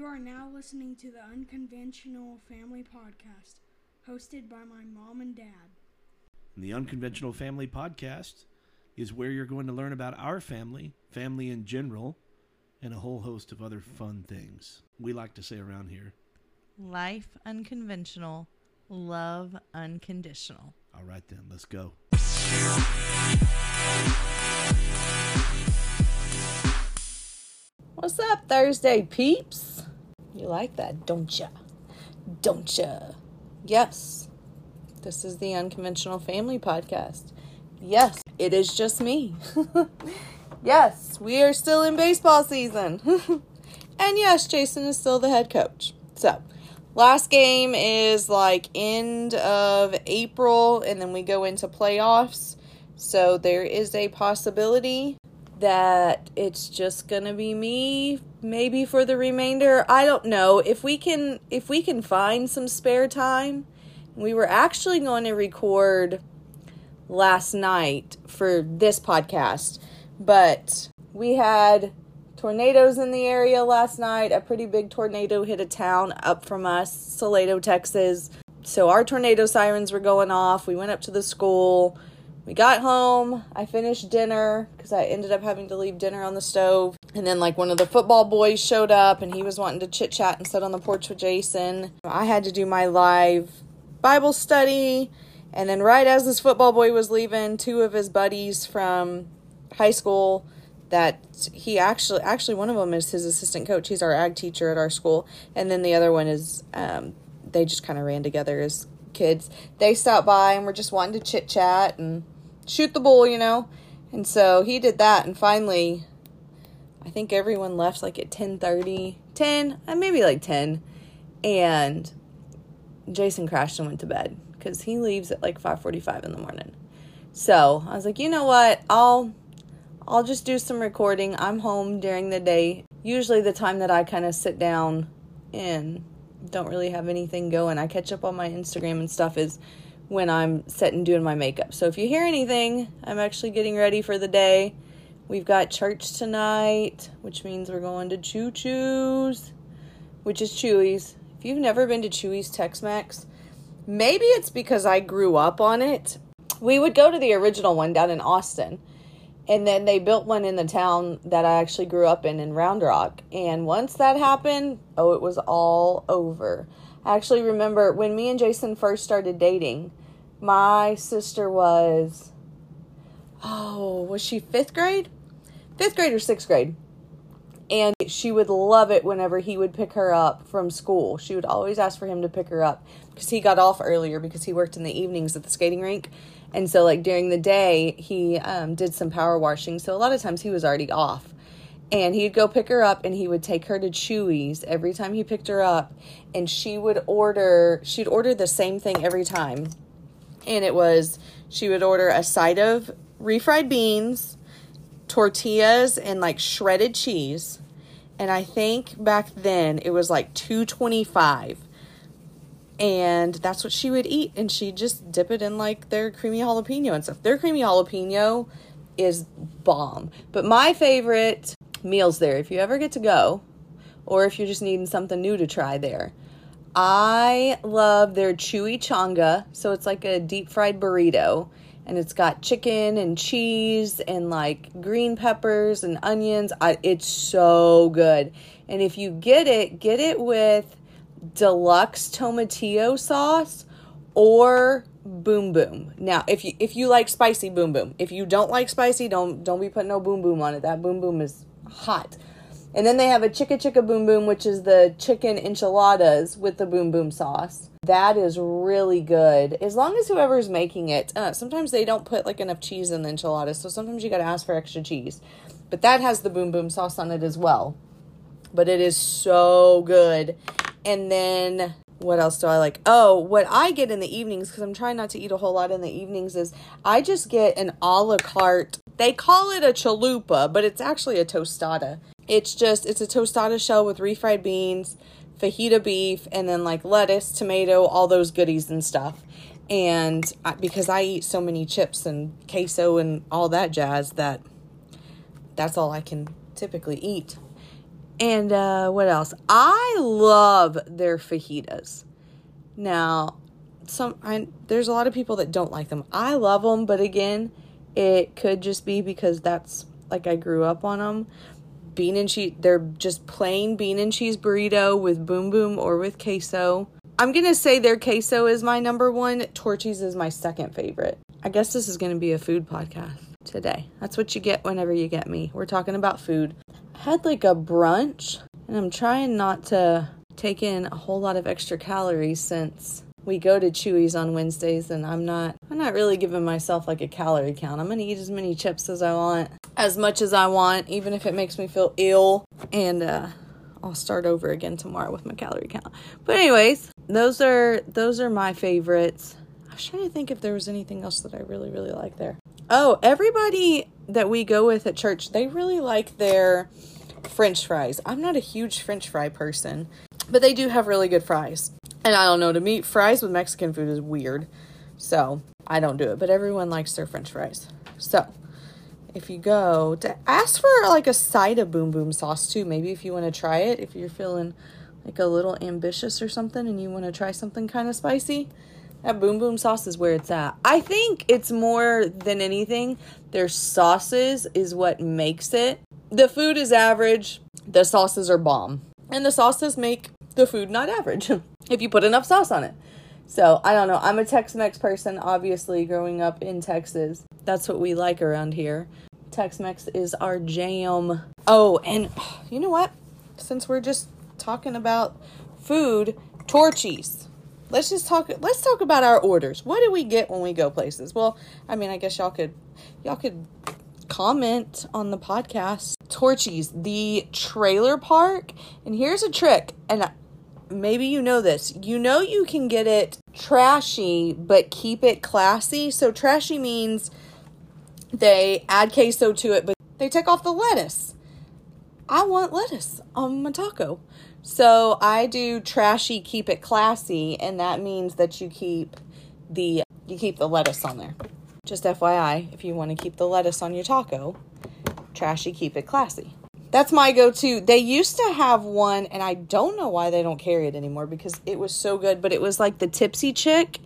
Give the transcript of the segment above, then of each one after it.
You are now listening to the Unconventional Family Podcast, hosted by my mom and dad. The Unconventional Family Podcast is where you're going to learn about our family, family in general, and a whole host of other fun things. We like to say around here. Life unconventional, love unconditional. All right, then, let's go. What's up, Thursday peeps? You like that, don't ya? Don't ya? Yes, this is the Unconventional Family Podcast. Yes, it is just me. yes, we are still in baseball season. and yes, Jason is still the head coach. So, last game is like end of April, and then we go into playoffs. So, there is a possibility that it's just going to be me maybe for the remainder. I don't know. If we can if we can find some spare time. We were actually going to record last night for this podcast, but we had tornadoes in the area last night. A pretty big tornado hit a town up from us, Salado, Texas. So our tornado sirens were going off. We went up to the school we got home. I finished dinner because I ended up having to leave dinner on the stove. And then, like, one of the football boys showed up and he was wanting to chit chat and sit on the porch with Jason. I had to do my live Bible study. And then, right as this football boy was leaving, two of his buddies from high school that he actually actually one of them is his assistant coach he's our ag teacher at our school and then the other one is um, they just kind of ran together as kids they stopped by and were just wanting to chit chat and shoot the bull, you know? And so he did that and finally I think everyone left like at 10:30, 10, uh, maybe like 10. And Jason crashed and went to bed cuz he leaves at like 5:45 in the morning. So, I was like, "You know what? I'll I'll just do some recording. I'm home during the day. Usually the time that I kind of sit down and don't really have anything going. I catch up on my Instagram and stuff is when I'm sitting doing my makeup. So if you hear anything, I'm actually getting ready for the day. We've got church tonight, which means we're going to Choo Choo's, which is Chuy's. If you've never been to Chuy's Tex Mex, maybe it's because I grew up on it. We would go to the original one down in Austin. And then they built one in the town that I actually grew up in, in Round Rock. And once that happened, oh, it was all over. I actually remember when me and Jason first started dating, my sister was, oh, was she fifth grade? Fifth grade or sixth grade. And she would love it whenever he would pick her up from school. She would always ask for him to pick her up because he got off earlier because he worked in the evenings at the skating rink. And so, like, during the day, he um, did some power washing. So, a lot of times he was already off and he'd go pick her up and he would take her to Chuy's every time he picked her up and she would order she'd order the same thing every time and it was she would order a side of refried beans, tortillas, and like shredded cheese. And I think back then it was like 225 and that's what she would eat and she'd just dip it in like their creamy jalapeno and stuff. Their creamy jalapeno is bomb. But my favorite meals there if you ever get to go or if you're just needing something new to try there I love their chimichanga. So it's like a deep fried burrito. And it's got chicken and cheese and like green peppers and onions. I, it's so good. And if you get it, get it with deluxe tomatillo sauce or boom boom. Now, if you if you like spicy boom boom, if you don't like spicy, don't don't be putting no boom boom on it. That boom boom is hot. And then they have a chicka chicka boom boom, which is the chicken enchiladas with the boom boom sauce. That is really good. As long as whoever's making it, uh, sometimes they don't put like enough cheese in the enchiladas, so sometimes you gotta ask for extra cheese. But that has the boom boom sauce on it as well. But it is so good. And then what else do I like? Oh, what I get in the evenings, because I'm trying not to eat a whole lot in the evenings, is I just get an a la carte. They call it a chalupa, but it's actually a tostada. It's just it's a tostada shell with refried beans, fajita beef, and then like lettuce, tomato, all those goodies and stuff. And I, because I eat so many chips and queso and all that jazz, that that's all I can typically eat. And uh, what else? I love their fajitas. Now, some I, there's a lot of people that don't like them. I love them, but again, it could just be because that's like I grew up on them. Bean and cheese, they're just plain bean and cheese burrito with boom boom or with queso. I'm gonna say their queso is my number one. Torchy's is my second favorite. I guess this is gonna be a food podcast today. That's what you get whenever you get me. We're talking about food. I had like a brunch, and I'm trying not to take in a whole lot of extra calories since we go to Chuy's on Wednesdays and I'm not I'm not really giving myself like a calorie count. I'm going to eat as many chips as I want, as much as I want, even if it makes me feel ill and uh I'll start over again tomorrow with my calorie count. But anyways, those are those are my favorites. I was trying to think if there was anything else that I really really like there. Oh, everybody that we go with at church, they really like their french fries. I'm not a huge french fry person, but they do have really good fries. And I don't know, to me, fries with Mexican food is weird. So I don't do it, but everyone likes their french fries. So if you go to ask for like a side of boom boom sauce too, maybe if you want to try it, if you're feeling like a little ambitious or something and you want to try something kind of spicy, that boom boom sauce is where it's at. I think it's more than anything, their sauces is what makes it. The food is average, the sauces are bomb. And the sauces make the food not average if you put enough sauce on it. So I don't know. I'm a Tex Mex person, obviously, growing up in Texas. That's what we like around here. Tex Mex is our jam. Oh, and you know what? Since we're just talking about food, Torchy's. Let's just talk let's talk about our orders. What do we get when we go places? Well, I mean, I guess y'all could y'all could comment on the podcast. Torchy's, the trailer park. And here's a trick. And maybe you know this. You know you can get it trashy, but keep it classy. So trashy means they add queso to it, but they take off the lettuce. I want lettuce on my taco. So I do trashy, keep it classy, and that means that you keep the you keep the lettuce on there. Just FYI, if you want to keep the lettuce on your taco, trashy, keep it classy. That's my go to. They used to have one, and I don't know why they don't carry it anymore because it was so good, but it was like the Tipsy Chick,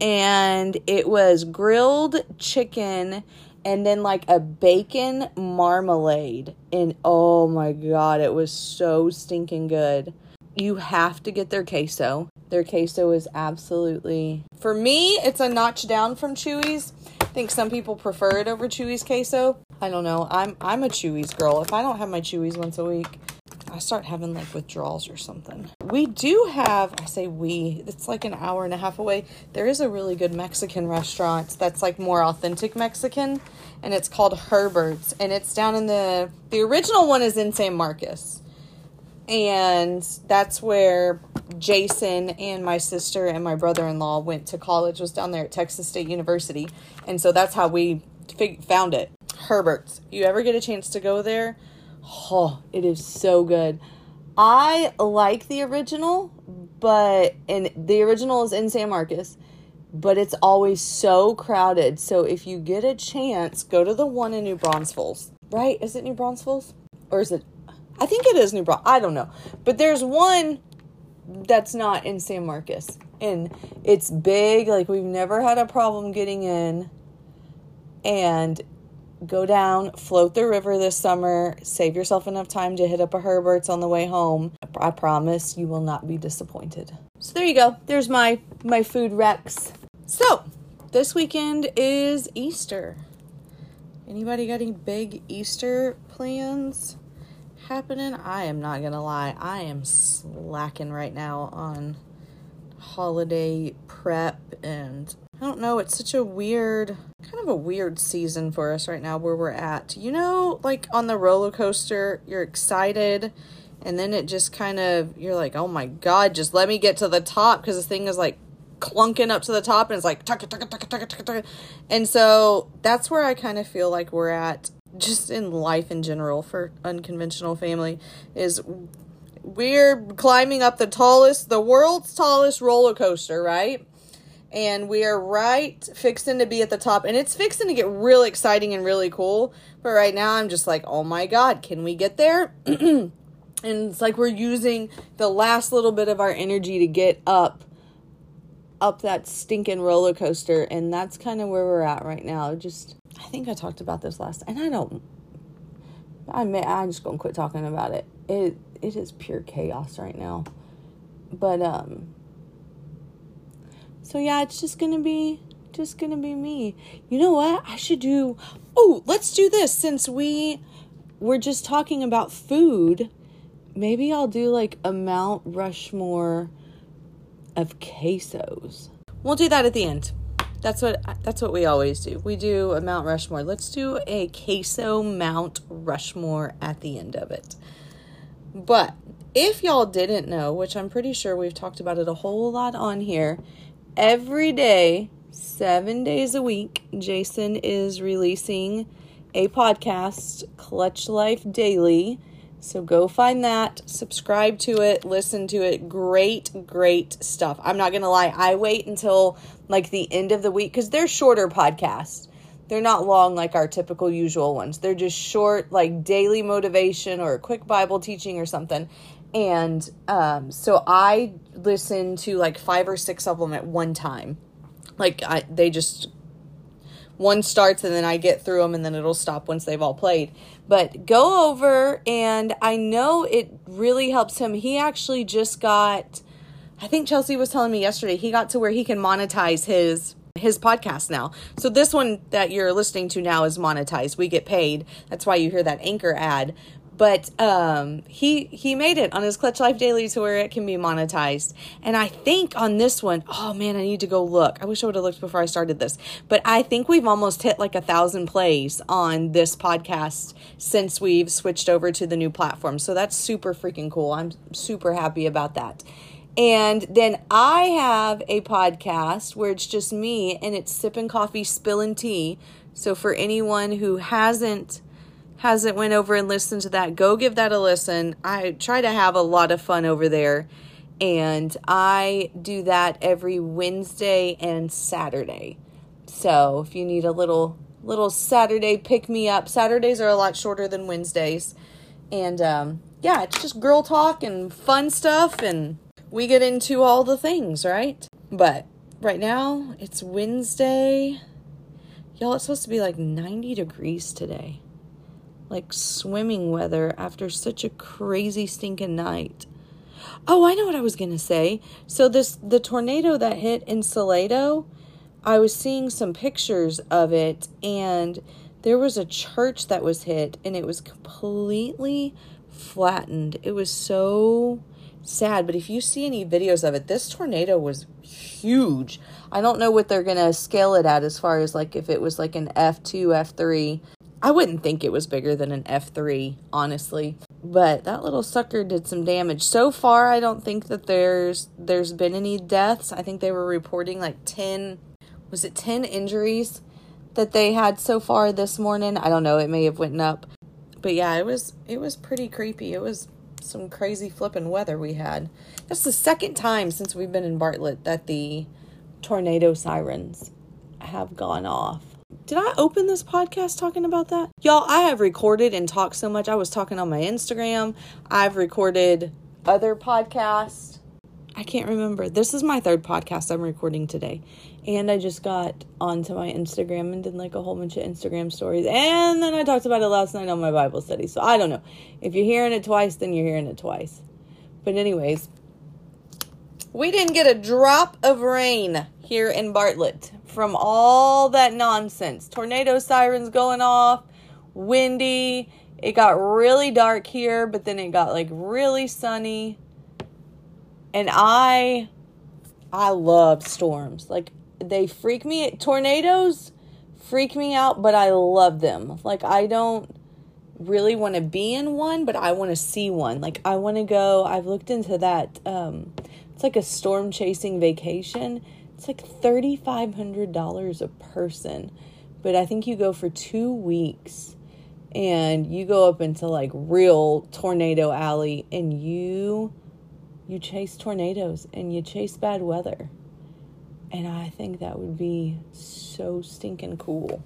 and it was grilled chicken and then like a bacon marmalade. And oh my god, it was so stinking good. You have to get their queso. Their queso is absolutely, for me, it's a notch down from Chuy's. I think some people prefer it over Chuy's queso. I don't know. I'm I'm a Chuy's girl. If I don't have my Chuy's once a week, I start having like withdrawals or something. We do have, I say we, it's like an hour and a half away. There is a really good Mexican restaurant that's like more authentic Mexican, and it's called Herbert's, and it's down in the the original one is in San Marcos, and that's where Jason and my sister and my brother in law went to college. Was down there at Texas State University, and so that's how we fig- found it. Herbert's. You ever get a chance to go there? Oh, it is so good. I like the original, but and the original is in San Marcos, but it's always so crowded. So if you get a chance, go to the one in New Braunfels. Right? Is it New Braunfels? Or is it I think it is New Braunfels. I don't know. But there's one that's not in San Marcos. And it's big, like we've never had a problem getting in. And go down, float the river this summer, save yourself enough time to hit up a Herbert's on the way home. I promise you will not be disappointed. So there you go. There's my my food recs. So, this weekend is Easter. Anybody got any big Easter plans happening? I am not going to lie. I am slacking right now on holiday prep and I don't know, it's such a weird, kind of a weird season for us right now where we're at. You know, like on the roller coaster, you're excited and then it just kind of, you're like, oh my God, just let me get to the top because this thing is like clunking up to the top and it's like, tuck, tuck, tuck, tuck, tuck, tuck. and so that's where I kind of feel like we're at just in life in general for unconventional family is we're climbing up the tallest, the world's tallest roller coaster, right? And we are right fixing to be at the top and it's fixing to get really exciting and really cool but right now i'm just like oh my god can we get there And it's like we're using the last little bit of our energy to get up up that stinking roller coaster and that's kind of where we're at right now. Just I think I talked about this last and I don't I may I'm just gonna quit talking about it. It it is pure chaos right now. But um so yeah, it's just gonna be just gonna be me. You know what? I should do oh, let's do this since we we're just talking about food. Maybe I'll do like a Mount Rushmore of quesos. We'll do that at the end. That's what that's what we always do. We do a Mount Rushmore. Let's do a queso Mount Rushmore at the end of it. But if y'all didn't know, which I'm pretty sure we've talked about it a whole lot on here, every day, 7 days a week, Jason is releasing a podcast, Clutch Life Daily so go find that, subscribe to it, listen to it. Great, great stuff. I'm not going to lie, I wait until like the end of the week because they're shorter podcasts. They're not long like our typical usual ones. They're just short, like daily motivation or a quick Bible teaching or something. And um, so I listen to like five or six of them at one time. Like I, they just one starts and then I get through them and then it'll stop once they've all played. But go over and I know it really helps him. He actually just got I think Chelsea was telling me yesterday he got to where he can monetize his his podcast now. So this one that you're listening to now is monetized. We get paid. That's why you hear that anchor ad but um, he he made it on his Clutch Life Daily to where it can be monetized. And I think on this one, oh man, I need to go look. I wish I would have looked before I started this, but I think we've almost hit like a thousand plays on this podcast since we've switched over to the new platform. So that's super freaking cool. I'm super happy about that. And then I have a podcast where it's just me and it's sipping coffee, spilling tea. So for anyone who hasn't hasn't went over and listened to that, go give that a listen. I try to have a lot of fun over there. And I do that every Wednesday and Saturday. So if you need a little little Saturday pick me up, Saturdays are a lot shorter than Wednesdays. And um, yeah, it's just girl talk and fun stuff and we get into all the things, right? But right now it's Wednesday. Y'all, it's supposed to be like 90 degrees today like swimming weather after such a crazy stinking night. Oh, I know what I was going to say. So this the tornado that hit in Salado, I was seeing some pictures of it and there was a church that was hit and it was completely flattened. It was so sad, but if you see any videos of it, this tornado was huge. I don't know what they're going to scale it at as far as like if it was like an F2, F3 I wouldn't think it was bigger than an F3, honestly. But that little sucker did some damage. So far, I don't think that there's there's been any deaths. I think they were reporting like 10 was it 10 injuries that they had so far this morning. I don't know, it may have went up. But yeah, it was it was pretty creepy. It was some crazy flipping weather we had. That's the second time since we've been in Bartlett that the tornado sirens have gone off. Did I open this podcast talking about that? Y'all, I have recorded and talked so much. I was talking on my Instagram. I've recorded other podcasts. I can't remember. This is my third podcast I'm recording today. And I just got onto my Instagram and did like a whole bunch of Instagram stories. And then I talked about it last night on my Bible study. So I don't know. If you're hearing it twice, then you're hearing it twice. But, anyways, we didn't get a drop of rain here in Bartlett from all that nonsense. Tornado sirens going off, windy. It got really dark here, but then it got like really sunny. And I I love storms. Like they freak me tornadoes freak me out, but I love them. Like I don't really want to be in one, but I want to see one. Like I want to go. I've looked into that um it's like a storm chasing vacation it's like $3,500 a person. But I think you go for two weeks and you go up into like real tornado alley and you you chase tornadoes and you chase bad weather. And I think that would be so stinking cool.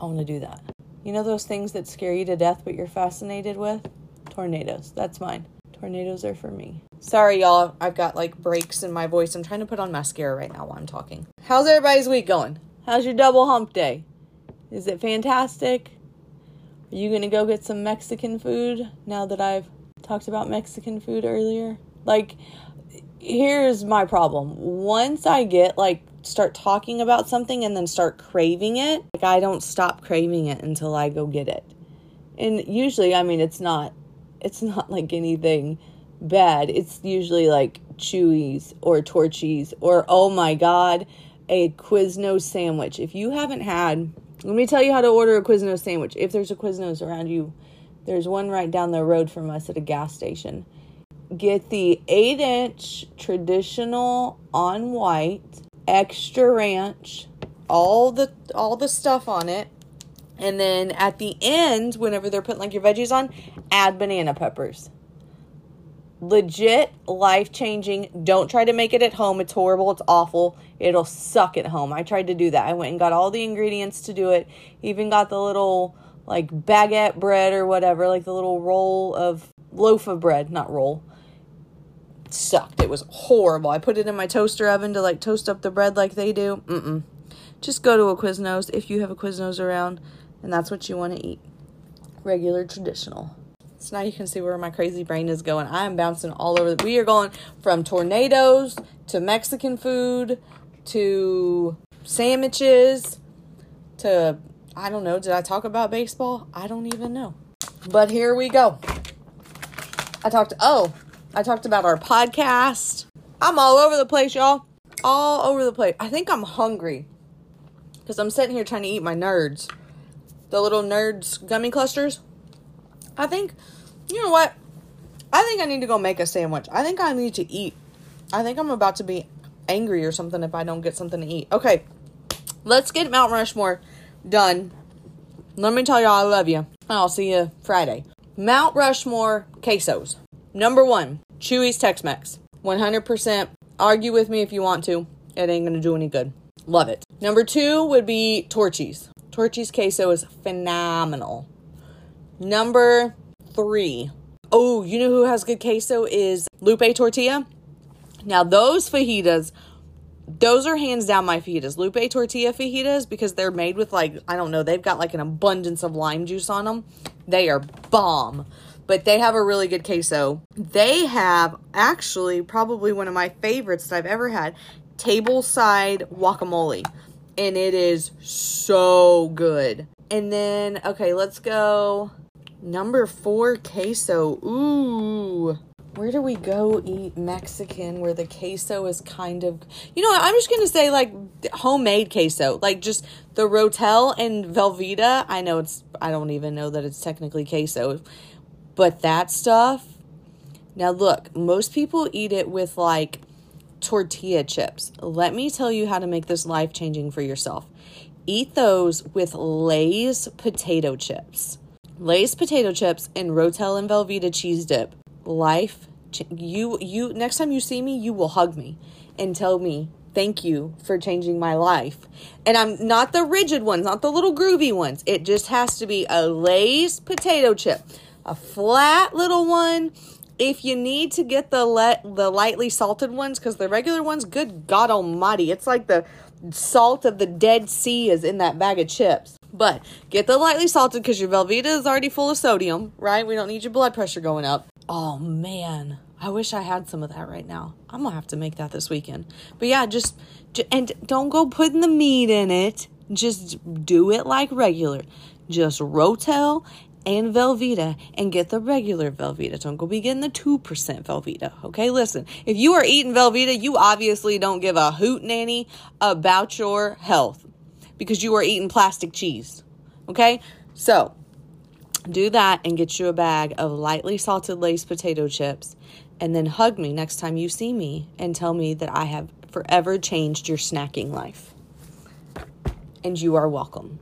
I want to do that. You know those things that scare you to death but you're fascinated with? Tornadoes. That's mine. Tornadoes are for me. Sorry, y'all. I've got like breaks in my voice. I'm trying to put on mascara right now while I'm talking. How's everybody's week going? How's your double hump day? Is it fantastic? Are you gonna go get some Mexican food now that I've talked about Mexican food earlier? Like, here's my problem. Once I get like start talking about something and then start craving it, like I don't stop craving it until I go get it. And usually, I mean, it's not it's not like anything bad. It's usually like Chuy's or Torchy's or oh my god, a Quiznos sandwich. If you haven't had, let me tell you how to order a Quiznos sandwich. If there's a Quiznos around you, there's one right down the road from us at a gas station. Get the 8 inch traditional on white, extra ranch, all the all the stuff on it. And then at the end, whenever they're putting like your veggies on, add banana peppers legit life changing. Don't try to make it at home. It's horrible. It's awful. It'll suck at home. I tried to do that. I went and got all the ingredients to do it. Even got the little like baguette bread or whatever, like the little roll of loaf of bread, not roll. Sucked. It was horrible. I put it in my toaster oven to like toast up the bread like they do. Mm-mm. Just go to a Quiznos if you have a Quiznos around and that's what you want to eat. Regular traditional. So now you can see where my crazy brain is going. I am bouncing all over. We are going from tornadoes to Mexican food to sandwiches to I don't know. Did I talk about baseball? I don't even know. But here we go. I talked oh, I talked about our podcast. I'm all over the place, y'all. All over the place. I think I'm hungry. Cuz I'm sitting here trying to eat my nerds. The little nerds gummy clusters. I think you know what? I think I need to go make a sandwich. I think I need to eat. I think I'm about to be angry or something if I don't get something to eat. Okay, let's get Mount Rushmore done. Let me tell y'all I love you. I'll see you Friday. Mount Rushmore quesos. Number one, Chuy's Tex Mex. 100%. Argue with me if you want to. It ain't gonna do any good. Love it. Number two would be Torchy's. Torchy's queso is phenomenal. Number three. Oh, you know who has good queso is Lupe Tortilla. Now those fajitas, those are hands down my fajitas. Lupe Tortilla fajitas because they're made with like I don't know, they've got like an abundance of lime juice on them. They are bomb. But they have a really good queso. They have actually probably one of my favorites that I've ever had, tableside guacamole. And it is so good. And then okay, let's go Number four, queso. Ooh. Where do we go eat Mexican where the queso is kind of, you know, I'm just gonna say like homemade queso, like just the Rotel and Velveeta. I know it's, I don't even know that it's technically queso, but that stuff. Now look, most people eat it with like tortilla chips. Let me tell you how to make this life changing for yourself. Eat those with Lay's potato chips. Lay's potato chips and Rotel and Velveeta cheese dip. Life, you you next time you see me, you will hug me and tell me thank you for changing my life. And I'm not the rigid ones, not the little groovy ones. It just has to be a Lay's potato chip, a flat little one. If you need to get the let the lightly salted ones, because the regular ones, good God Almighty, it's like the salt of the Dead Sea is in that bag of chips. But get the lightly salted because your Velveeta is already full of sodium, right? We don't need your blood pressure going up. Oh man, I wish I had some of that right now. I'm gonna have to make that this weekend. But yeah, just and don't go putting the meat in it. Just do it like regular. Just Rotel and Velveeta and get the regular Velveeta. Don't go be getting the 2% Velveeta. Okay, listen. If you are eating Velveeta, you obviously don't give a hoot nanny about your health because you are eating plastic cheese. Okay? So, do that and get you a bag of lightly salted Lay's potato chips and then hug me next time you see me and tell me that I have forever changed your snacking life. And you are welcome.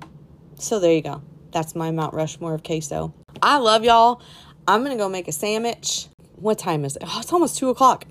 So there you go. That's my Mount Rushmore of queso. I love y'all. I'm gonna go make a sandwich. What time is it? Oh, it's almost two o'clock.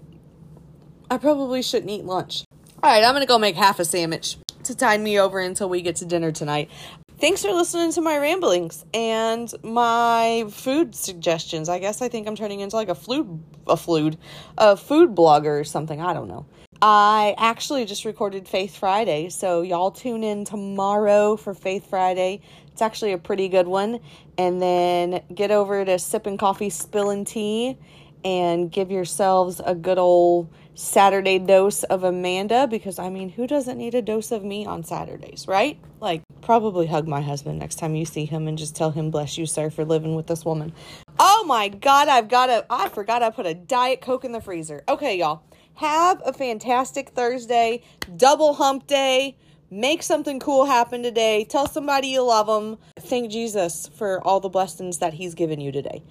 I probably shouldn't eat lunch. All right, I'm gonna go make half a sandwich to tide me over until we get to dinner tonight. thanks for listening to my ramblings and my food suggestions. I guess I think I'm turning into like a food, a food, a food blogger or something. I don't know. I actually just recorded Faith Friday, so y'all tune in tomorrow for Faith Friday. It's actually a pretty good one. And then get over to sipping coffee, spilling tea, and give yourselves a good old Saturday dose of Amanda because I mean, who doesn't need a dose of me on Saturdays, right? Like, probably hug my husband next time you see him and just tell him, bless you, sir, for living with this woman. Oh my God, I've got a, I forgot I put a Diet Coke in the freezer. Okay, y'all, have a fantastic Thursday, double hump day. Make something cool happen today. Tell somebody you love them. Thank Jesus for all the blessings that He's given you today.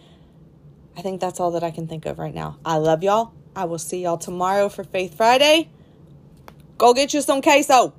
I think that's all that I can think of right now. I love y'all. I will see y'all tomorrow for Faith Friday. Go get you some queso.